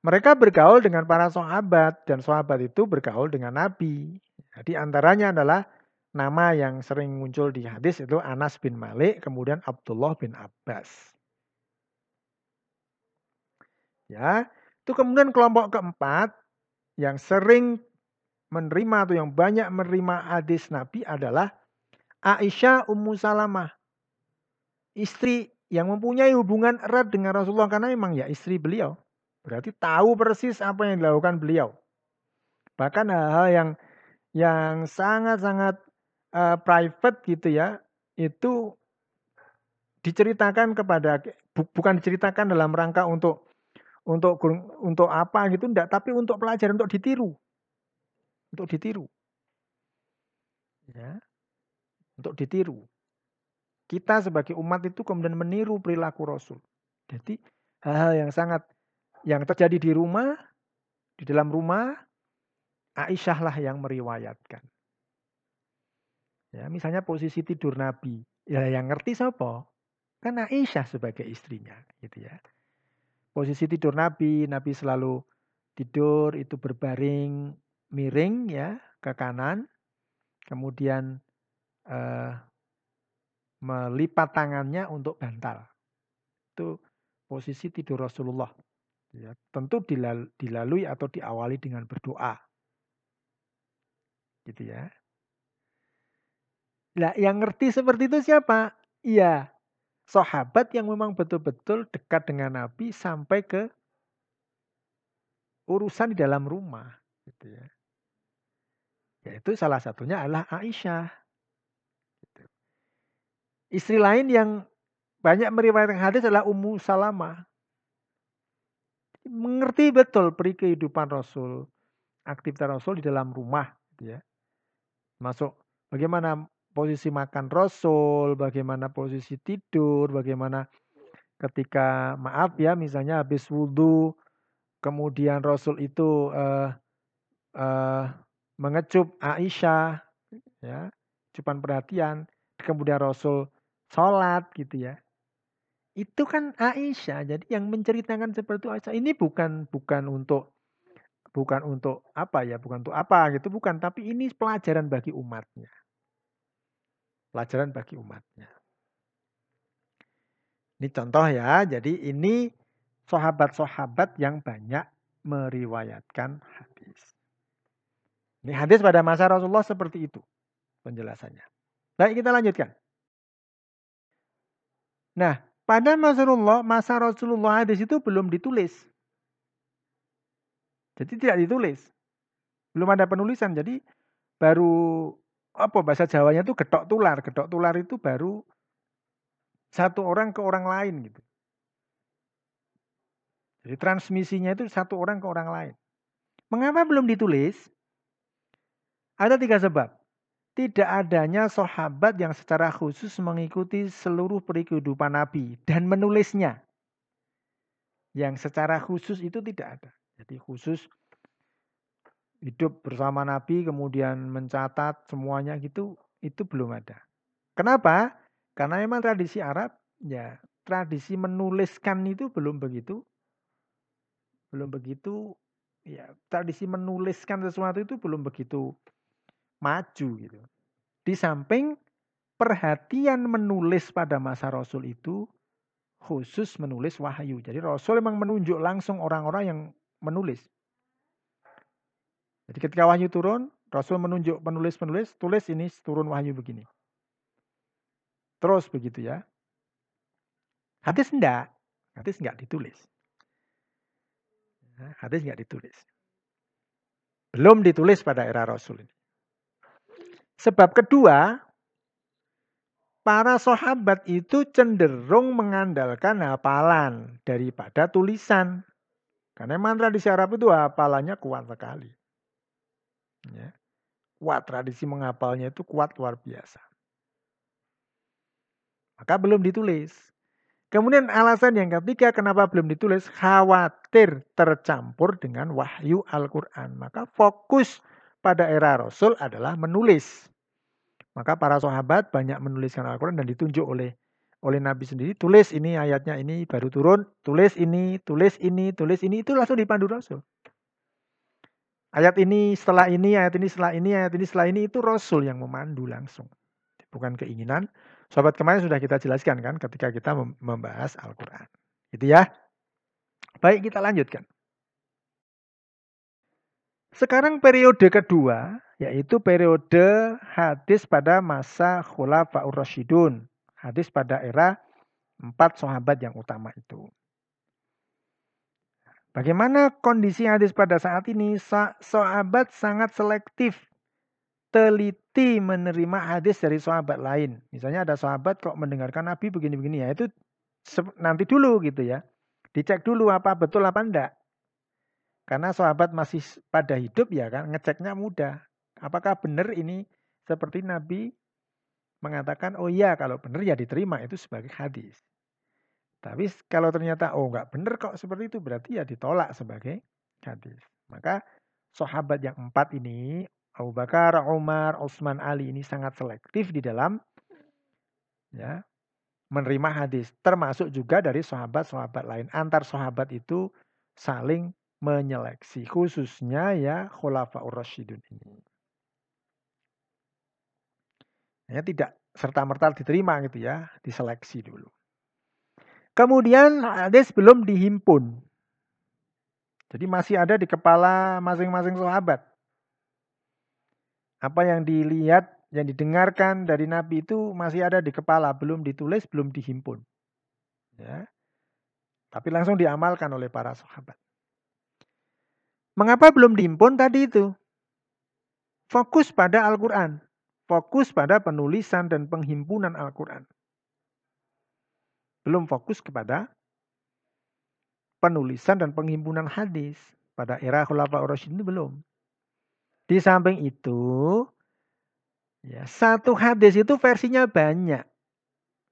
Mereka bergaul dengan para sahabat dan sahabat itu bergaul dengan Nabi. Jadi antaranya adalah nama yang sering muncul di hadis itu Anas bin Malik, kemudian Abdullah bin Abbas. Ya, itu kemudian kelompok keempat yang sering menerima atau yang banyak menerima hadis Nabi adalah Aisyah Ummu Salamah. Istri yang mempunyai hubungan erat dengan Rasulullah karena memang ya istri beliau. Berarti tahu persis apa yang dilakukan beliau. Bahkan hal-hal yang yang sangat-sangat uh, private gitu ya, itu diceritakan kepada bukan diceritakan dalam rangka untuk untuk untuk apa gitu enggak, tapi untuk pelajaran untuk ditiru untuk ditiru. Ya. Untuk ditiru. Kita sebagai umat itu kemudian meniru perilaku Rasul. Jadi hal-hal yang sangat yang terjadi di rumah, di dalam rumah, Aisyah lah yang meriwayatkan. Ya, misalnya posisi tidur Nabi. Ya yang ngerti siapa? Kan Aisyah sebagai istrinya gitu ya. Posisi tidur Nabi, Nabi selalu tidur itu berbaring miring ya ke kanan. Kemudian eh, melipat tangannya untuk bantal. Itu posisi tidur Rasulullah. Ya, tentu dilalui atau diawali dengan berdoa. Gitu ya. Nah, yang ngerti seperti itu siapa? Iya, sahabat yang memang betul-betul dekat dengan Nabi sampai ke urusan di dalam rumah, gitu ya. Yaitu salah satunya adalah Aisyah. Gitu. Istri lain yang banyak meriwayatkan hadis adalah Ummu Salamah. Mengerti betul peri kehidupan Rasul, aktivitas Rasul di dalam rumah, gitu ya. Masuk bagaimana posisi makan Rasul, bagaimana posisi tidur, bagaimana ketika maaf ya misalnya habis wudhu, kemudian Rasul itu uh, uh, mengecup Aisyah, ya, cupan perhatian, kemudian Rasul sholat gitu ya. Itu kan Aisyah, jadi yang menceritakan seperti itu Aisyah ini bukan bukan untuk bukan untuk apa ya, bukan untuk apa gitu, bukan, tapi ini pelajaran bagi umatnya pelajaran bagi umatnya. Ini contoh ya, jadi ini sahabat-sahabat yang banyak meriwayatkan hadis. Ini hadis pada masa Rasulullah seperti itu penjelasannya. Baik kita lanjutkan. Nah, pada masa Rasulullah, masa Rasulullah hadis itu belum ditulis. Jadi tidak ditulis. Belum ada penulisan. Jadi baru apa bahasa Jawanya itu getok tular. Getok tular itu baru satu orang ke orang lain gitu. Jadi transmisinya itu satu orang ke orang lain. Mengapa belum ditulis? Ada tiga sebab. Tidak adanya sahabat yang secara khusus mengikuti seluruh kehidupan Nabi dan menulisnya. Yang secara khusus itu tidak ada. Jadi khusus hidup bersama Nabi kemudian mencatat semuanya gitu itu belum ada. Kenapa? Karena memang tradisi Arab ya tradisi menuliskan itu belum begitu belum begitu ya tradisi menuliskan sesuatu itu belum begitu maju gitu. Di samping perhatian menulis pada masa Rasul itu khusus menulis wahyu. Jadi Rasul memang menunjuk langsung orang-orang yang menulis. Jadi ketika wahyu turun, Rasul menunjuk penulis-penulis, tulis ini turun wahyu begini. Terus begitu ya. Hadis enggak, hadis enggak ditulis. Hadis enggak ditulis. Belum ditulis pada era Rasul ini. Sebab kedua, para sahabat itu cenderung mengandalkan hafalan daripada tulisan. Karena mantra di Arab itu hafalannya kuat sekali. Ya. Kuat tradisi menghafalnya itu kuat luar biasa. Maka belum ditulis. Kemudian alasan yang ketiga kenapa belum ditulis khawatir tercampur dengan wahyu Al-Qur'an. Maka fokus pada era Rasul adalah menulis. Maka para sahabat banyak menuliskan Al-Qur'an dan ditunjuk oleh oleh Nabi sendiri, tulis ini ayatnya ini baru turun, tulis ini, tulis ini, tulis ini itu langsung dipandu Rasul. Ayat ini setelah ini, ayat ini setelah ini, ayat ini setelah ini itu Rasul yang memandu langsung. Bukan keinginan. Sobat kemarin sudah kita jelaskan kan ketika kita membahas Al-Quran. Gitu ya. Baik kita lanjutkan. Sekarang periode kedua, yaitu periode hadis pada masa Khulafa'ur Rasyidun. Hadis pada era empat sahabat yang utama itu. Bagaimana kondisi hadis pada saat ini? Sahabat sangat selektif, teliti menerima hadis dari sahabat lain. Misalnya ada sahabat kok mendengarkan Nabi begini-begini ya, itu nanti dulu gitu ya. Dicek dulu apa betul apa enggak. Karena sahabat masih pada hidup ya kan, ngeceknya mudah. Apakah benar ini seperti Nabi mengatakan, oh iya kalau benar ya diterima itu sebagai hadis. Tapi kalau ternyata oh nggak benar kok seperti itu berarti ya ditolak sebagai hadis. Maka sahabat yang empat ini Abu Bakar, Umar, Utsman, Ali ini sangat selektif di dalam ya menerima hadis. Termasuk juga dari sahabat-sahabat lain. Antar sahabat itu saling menyeleksi. Khususnya ya khulafa'ur rasyidun ini. Ya, tidak serta-merta diterima gitu ya. Diseleksi dulu. Kemudian hadis belum dihimpun. Jadi masih ada di kepala masing-masing sahabat. Apa yang dilihat, yang didengarkan dari Nabi itu masih ada di kepala, belum ditulis, belum dihimpun. Ya. Tapi langsung diamalkan oleh para sahabat. Mengapa belum dihimpun tadi itu? Fokus pada Al-Quran. Fokus pada penulisan dan penghimpunan Al-Quran. Belum fokus kepada penulisan dan penghimpunan hadis. Pada era Khulafa Rasyidin itu belum. Di samping itu, ya, satu hadis itu versinya banyak.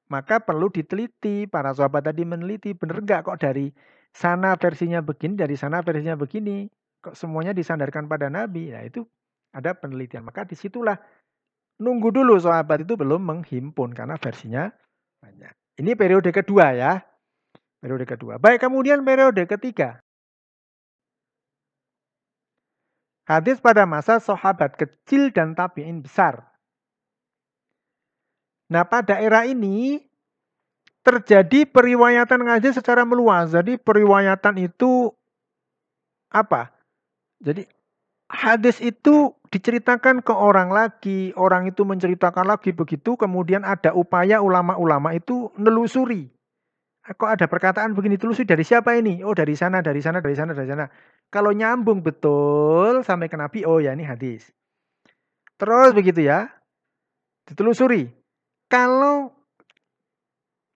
Maka perlu diteliti, para sahabat tadi meneliti, benar enggak kok dari sana versinya begini, dari sana versinya begini. Kok semuanya disandarkan pada Nabi? Nah itu ada penelitian. Maka di situlah nunggu dulu sahabat itu belum menghimpun karena versinya banyak. Ini periode kedua ya. Periode kedua. Baik, kemudian periode ketiga. Hadis pada masa sahabat kecil dan tabi'in besar. Nah, pada era ini terjadi periwayatan ngaji secara meluas. Jadi periwayatan itu apa? Jadi hadis itu diceritakan ke orang lagi, orang itu menceritakan lagi begitu, kemudian ada upaya ulama-ulama itu nelusuri kok ada perkataan begini telusuri dari siapa ini? Oh dari sana, dari sana, dari sana, dari sana. Kalau nyambung betul sampai ke Nabi, oh ya ini hadis. Terus begitu ya, ditelusuri. Kalau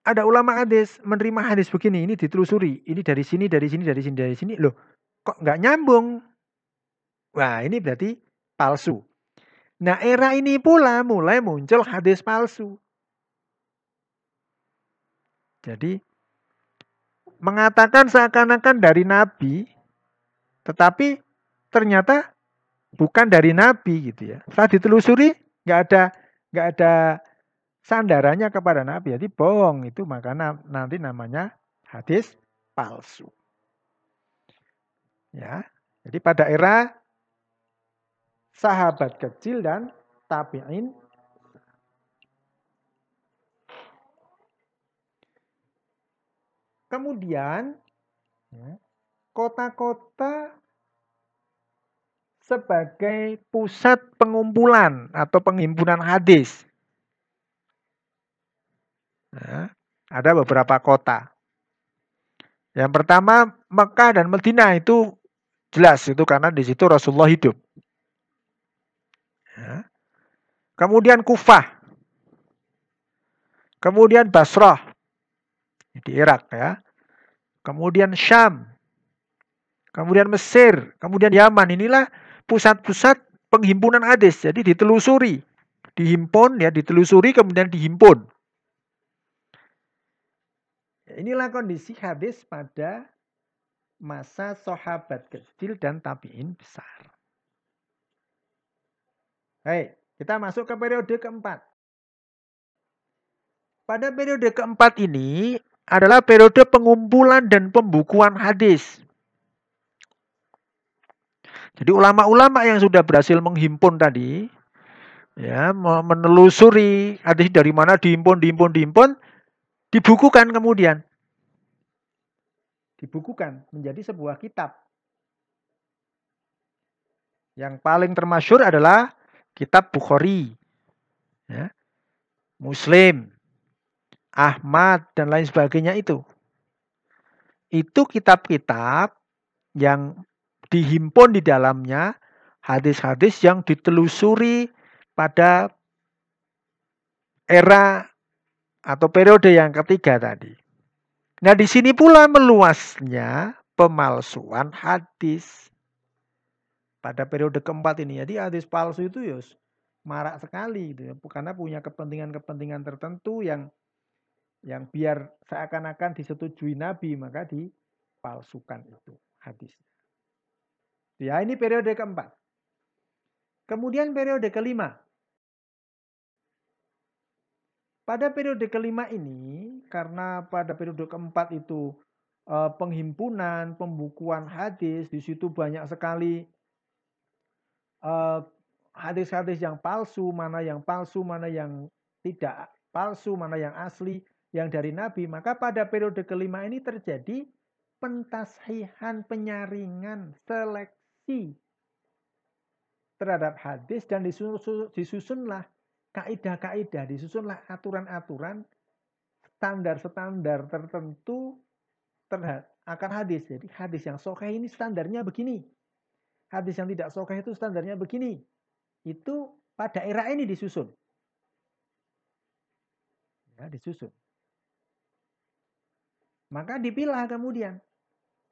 ada ulama hadis menerima hadis begini, ini ditelusuri. Ini dari sini, dari sini, dari sini, dari sini. Loh, kok nggak nyambung? Wah, ini berarti palsu. Nah, era ini pula mulai muncul hadis palsu. Jadi mengatakan seakan-akan dari Nabi, tetapi ternyata bukan dari Nabi gitu ya. Setelah ditelusuri nggak ada nggak ada sandarannya kepada Nabi, jadi bohong itu maka nanti namanya hadis palsu. Ya, jadi pada era sahabat kecil dan tabi'in Kemudian ya, kota-kota sebagai pusat pengumpulan atau penghimpunan hadis. Nah, ada beberapa kota. Yang pertama Mekah dan Madinah itu jelas itu karena di situ Rasulullah hidup. Ya. Kemudian Kufah. Kemudian Basrah di Irak ya. Kemudian Syam. Kemudian Mesir, kemudian Yaman. Inilah pusat-pusat penghimpunan hadis. Jadi ditelusuri, dihimpun ya, ditelusuri kemudian dihimpun. Inilah kondisi hadis pada masa sahabat kecil dan tabiin besar. Baik, kita masuk ke periode keempat. Pada periode keempat ini adalah periode pengumpulan dan pembukuan hadis. Jadi ulama-ulama yang sudah berhasil menghimpun tadi, ya menelusuri hadis dari mana dihimpun, dihimpun, dihimpun, dibukukan kemudian. Dibukukan menjadi sebuah kitab. Yang paling termasyur adalah kitab Bukhari. Ya. Muslim, Ahmad, dan lain sebagainya itu. Itu kitab-kitab yang dihimpun di dalamnya hadis-hadis yang ditelusuri pada era atau periode yang ketiga tadi. Nah, di sini pula meluasnya pemalsuan hadis. Pada periode keempat ini, jadi hadis palsu itu ya marak sekali gitu ya, karena punya kepentingan-kepentingan tertentu yang yang biar seakan-akan disetujui Nabi maka dipalsukan itu hadisnya. Ya ini periode keempat. Kemudian periode kelima. pada periode kelima ini, karena pada periode keempat itu eh, penghimpunan, pembukuan hadis, di situ banyak sekali hadis-hadis yang palsu, mana yang palsu, mana yang tidak palsu, mana yang asli, yang dari Nabi. Maka pada periode kelima ini terjadi pentashihan, penyaringan, seleksi terhadap hadis dan disusunlah kaidah-kaidah, disusunlah aturan-aturan standar-standar tertentu terhadap akan hadis. Jadi hadis yang sokeh ini standarnya begini. Hadis yang tidak sokeh itu standarnya begini. Itu pada era ini disusun. Ya, disusun. Maka dipilah kemudian.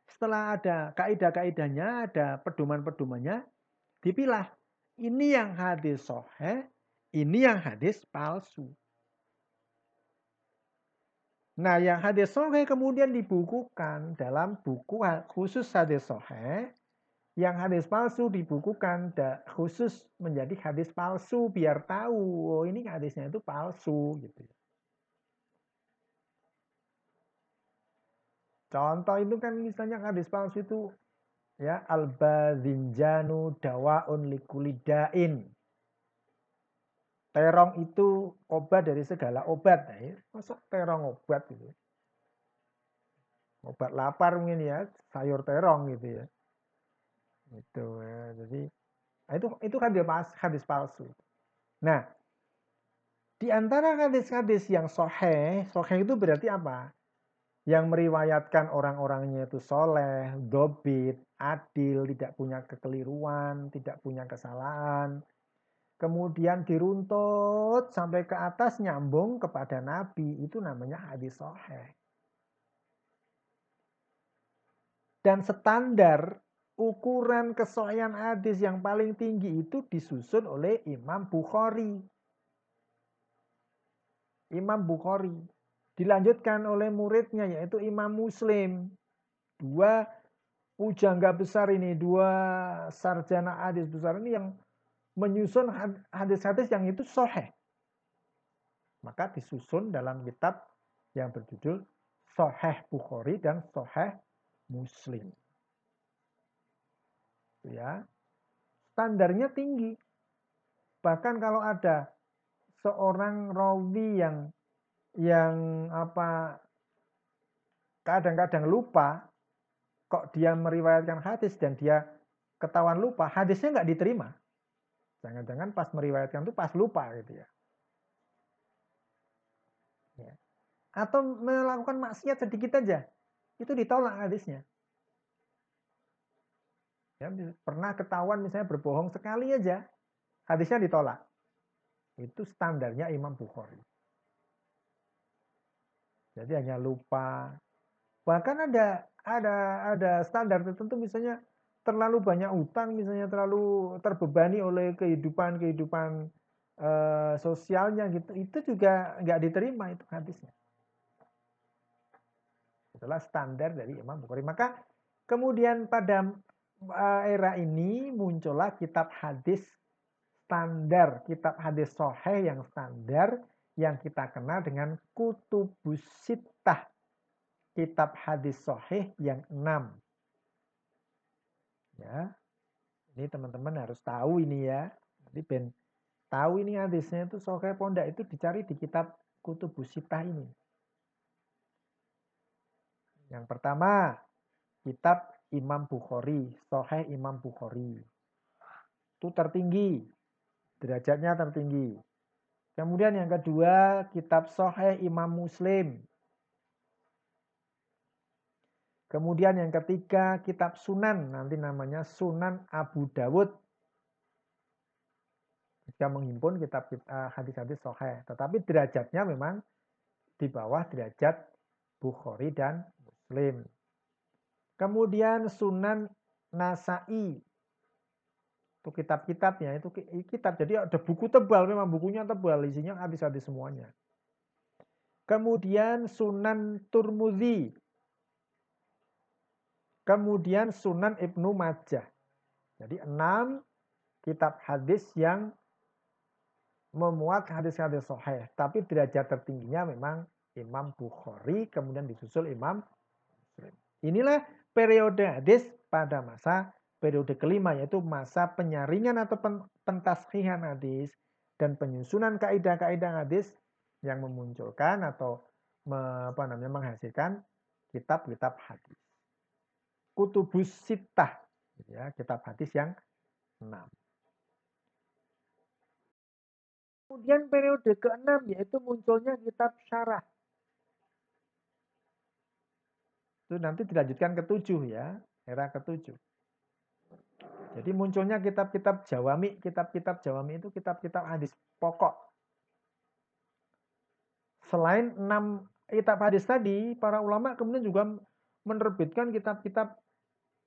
Setelah ada kaidah-kaidahnya, ada pedoman-pedomannya, dipilah. Ini yang hadis soheh, ini yang hadis palsu. Nah, yang hadis sohe kemudian dibukukan dalam buku khusus hadis sohe. Yang hadis palsu dibukukan khusus menjadi hadis palsu biar tahu oh ini hadisnya itu palsu gitu. Contoh itu kan misalnya hadis palsu itu ya albazinjanu dawaun likulidain terong itu obat dari segala obat. Nah, ya, masuk terong obat gitu. Obat lapar mungkin ya, sayur terong gitu ya. Itu ya. Jadi nah itu itu dia hadis palsu. Nah, di antara hadis-hadis yang soheh, soheh itu berarti apa? Yang meriwayatkan orang-orangnya itu soleh, dobit, adil, tidak punya kekeliruan, tidak punya kesalahan, kemudian diruntut sampai ke atas nyambung kepada Nabi itu namanya hadis sahih. Dan standar ukuran kesohian hadis yang paling tinggi itu disusun oleh Imam Bukhari. Imam Bukhari. Dilanjutkan oleh muridnya yaitu Imam Muslim. Dua pujangga besar ini, dua sarjana hadis besar ini yang menyusun hadis-hadis yang itu soheh. Maka disusun dalam kitab yang berjudul Soheh Bukhari dan Soheh Muslim. Ya, standarnya tinggi. Bahkan kalau ada seorang rawi yang yang apa kadang-kadang lupa kok dia meriwayatkan hadis dan dia ketahuan lupa, hadisnya nggak diterima. Jangan-jangan pas meriwayatkan itu pas lupa gitu ya. ya. Atau melakukan maksiat sedikit aja. Itu ditolak hadisnya. Ya, pernah ketahuan misalnya berbohong sekali aja, hadisnya ditolak. Itu standarnya Imam Bukhari. Jadi hanya lupa. Bahkan ada ada ada standar tertentu misalnya terlalu banyak utang misalnya terlalu terbebani oleh kehidupan-kehidupan e, sosialnya gitu itu juga nggak diterima itu hadisnya itulah standar dari Imam Bukhari maka kemudian pada era ini muncullah kitab hadis standar kitab hadis sohe yang standar yang kita kenal dengan kutubus sittah kitab hadis soheh yang enam Ya. Ini teman-teman harus tahu ini ya. Jadi ben tahu ini hadisnya itu sohe pondak itu dicari di kitab Kutubus Sitah ini. Yang pertama, kitab Imam Bukhari, Sohe Imam Bukhari. Itu tertinggi, derajatnya tertinggi. Kemudian yang kedua, kitab Sohe Imam Muslim. Kemudian yang ketiga kitab Sunan, nanti namanya Sunan Abu Dawud. Jika menghimpun kitab eh, hadis-hadis soheh. Tetapi derajatnya memang di bawah derajat Bukhari dan Muslim. Kemudian Sunan Nasai. Itu kitab-kitabnya, itu kitab. Jadi ada buku tebal, memang bukunya tebal, isinya hadis-hadis semuanya. Kemudian Sunan Turmuzi, Kemudian Sunan Ibnu Majah. Jadi enam kitab hadis yang memuat hadis-hadis sahih, tapi derajat tertingginya memang Imam Bukhari, kemudian disusul Imam. Inilah periode hadis pada masa periode kelima yaitu masa penyaringan atau pentashihan hadis dan penyusunan kaidah-kaidah hadis yang memunculkan atau apa namanya menghasilkan kitab-kitab hadis. Kutubus sitah ya, kitab hadis yang enam. Kemudian periode keenam yaitu munculnya kitab syarah. Itu nanti dilanjutkan ke tujuh ya, era ketujuh. Jadi munculnya kitab-kitab Jawami, kitab-kitab Jawami itu kitab-kitab hadis pokok. Selain enam kitab hadis tadi, para ulama kemudian juga menerbitkan kitab-kitab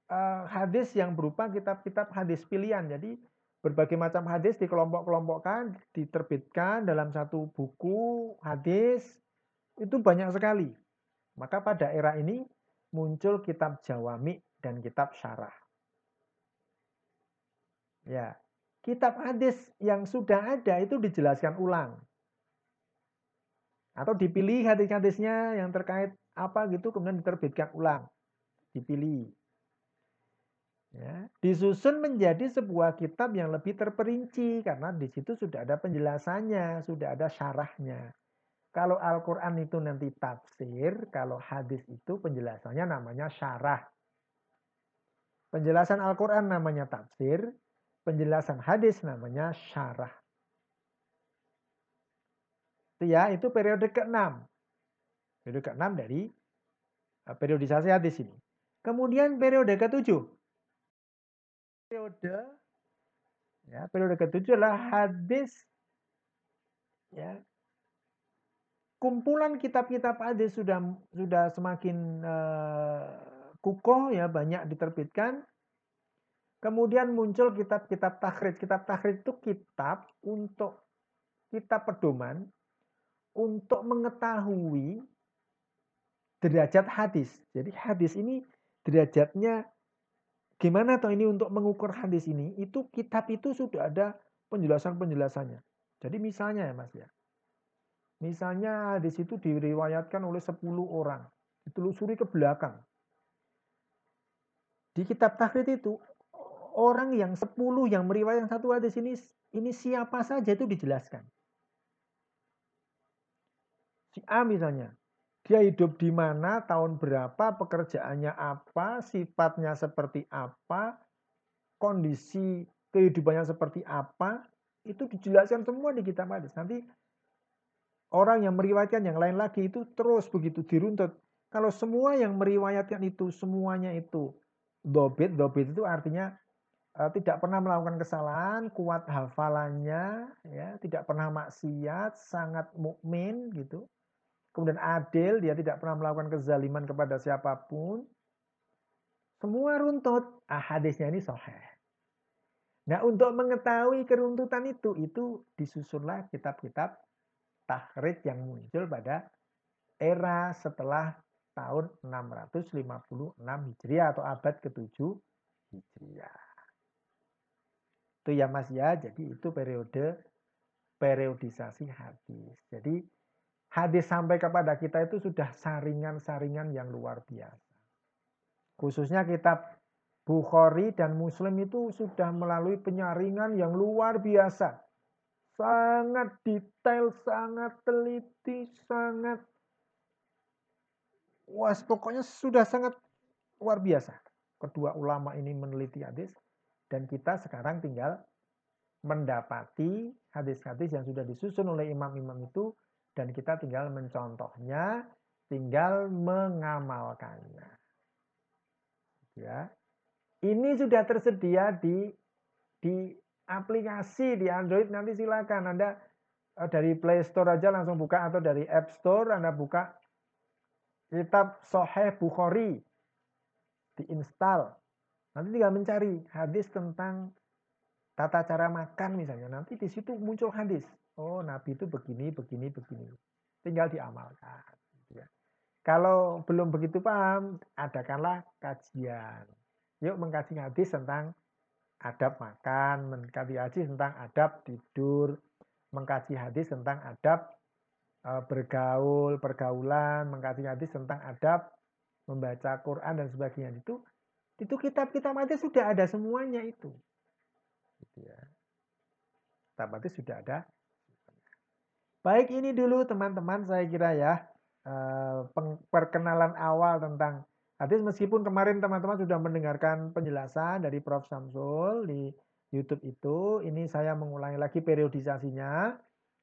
uh, hadis yang berupa kitab-kitab hadis pilihan. Jadi berbagai macam hadis dikelompok-kelompokkan, diterbitkan dalam satu buku hadis, itu banyak sekali. Maka pada era ini muncul kitab jawami dan kitab syarah. Ya, kitab hadis yang sudah ada itu dijelaskan ulang. Atau dipilih hadis-hadisnya yang terkait apa gitu kemudian diterbitkan ulang. Dipilih. Ya, disusun menjadi sebuah kitab yang lebih terperinci karena di situ sudah ada penjelasannya, sudah ada syarahnya. Kalau Al-Quran itu nanti tafsir, kalau hadis itu penjelasannya namanya syarah. Penjelasan Al-Quran namanya tafsir, penjelasan hadis namanya syarah. Itu ya, itu periode ke-6. Periode ke-6 dari eh, periodisasi hadis ini. Kemudian periode ke-7 periode ya periode ketujuh adalah hadis ya kumpulan kitab-kitab hadis sudah sudah semakin uh, kukoh ya banyak diterbitkan kemudian muncul kitab-kitab takhrid kitab takhrid itu kitab untuk kitab pedoman untuk mengetahui derajat hadis jadi hadis ini derajatnya Gimana toh ini untuk mengukur hadis ini? Itu kitab itu sudah ada penjelasan-penjelasannya. Jadi misalnya ya Mas ya. Misalnya hadis itu diriwayatkan oleh 10 orang. Ditelusuri ke belakang. Di kitab tahrid itu orang yang 10 yang meriwayatkan satu hadis ini ini siapa saja itu dijelaskan. Si A misalnya, dia hidup di mana, tahun berapa, pekerjaannya apa, sifatnya seperti apa, kondisi kehidupannya seperti apa, itu dijelaskan semua di kitab hadis. Nanti orang yang meriwayatkan yang lain lagi itu terus begitu diruntut. Kalau semua yang meriwayatkan itu semuanya itu dobit, dobit itu artinya uh, tidak pernah melakukan kesalahan, kuat hafalannya, ya, tidak pernah maksiat, sangat mukmin gitu kemudian adil, dia tidak pernah melakukan kezaliman kepada siapa pun. Semua runtut. Ah, hadisnya ini soheh. Nah, untuk mengetahui keruntutan itu, itu disusunlah kitab-kitab tahrid yang muncul pada era setelah tahun 656 Hijriah atau abad ke-7 Hijriah. Itu ya Mas ya, jadi itu periode periodisasi hadis. Jadi hadis sampai kepada kita itu sudah saringan-saringan yang luar biasa. Khususnya kitab Bukhari dan Muslim itu sudah melalui penyaringan yang luar biasa. Sangat detail, sangat teliti, sangat was pokoknya sudah sangat luar biasa. Kedua ulama ini meneliti hadis dan kita sekarang tinggal mendapati hadis-hadis yang sudah disusun oleh imam-imam itu dan kita tinggal mencontohnya, tinggal mengamalkannya. Ya. Ini sudah tersedia di di aplikasi di Android nanti silakan Anda eh, dari Play Store aja langsung buka atau dari App Store Anda buka kitab Soheh Bukhari diinstal. Nanti tinggal mencari hadis tentang tata cara makan misalnya. Nanti di situ muncul hadis. Oh, Nabi itu begini, begini, begini. Tinggal diamalkan. Ya. Kalau belum begitu paham, adakanlah kajian. Yuk mengkaji hadis tentang adab makan, mengkaji hadis tentang adab tidur, mengkaji hadis tentang adab e, bergaul, pergaulan, mengkaji hadis tentang adab membaca Quran dan sebagainya itu itu kitab-kitab hadis sudah ada semuanya itu. Gitu ya. Kitab hadis sudah ada. Baik ini dulu teman-teman saya kira ya e, perkenalan awal tentang hadis meskipun kemarin teman-teman sudah mendengarkan penjelasan dari Prof Samsul di YouTube itu. Ini saya mengulangi lagi periodisasinya.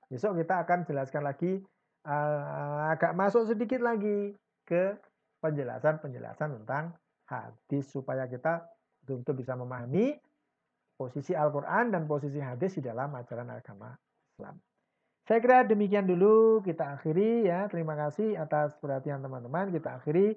Besok kita akan jelaskan lagi uh, agak masuk sedikit lagi ke penjelasan-penjelasan tentang hadis supaya kita betul-betul bisa memahami posisi Al-Quran dan posisi hadis di dalam ajaran agama Islam. Saya kira demikian dulu kita akhiri ya. Terima kasih atas perhatian teman-teman. Kita akhiri.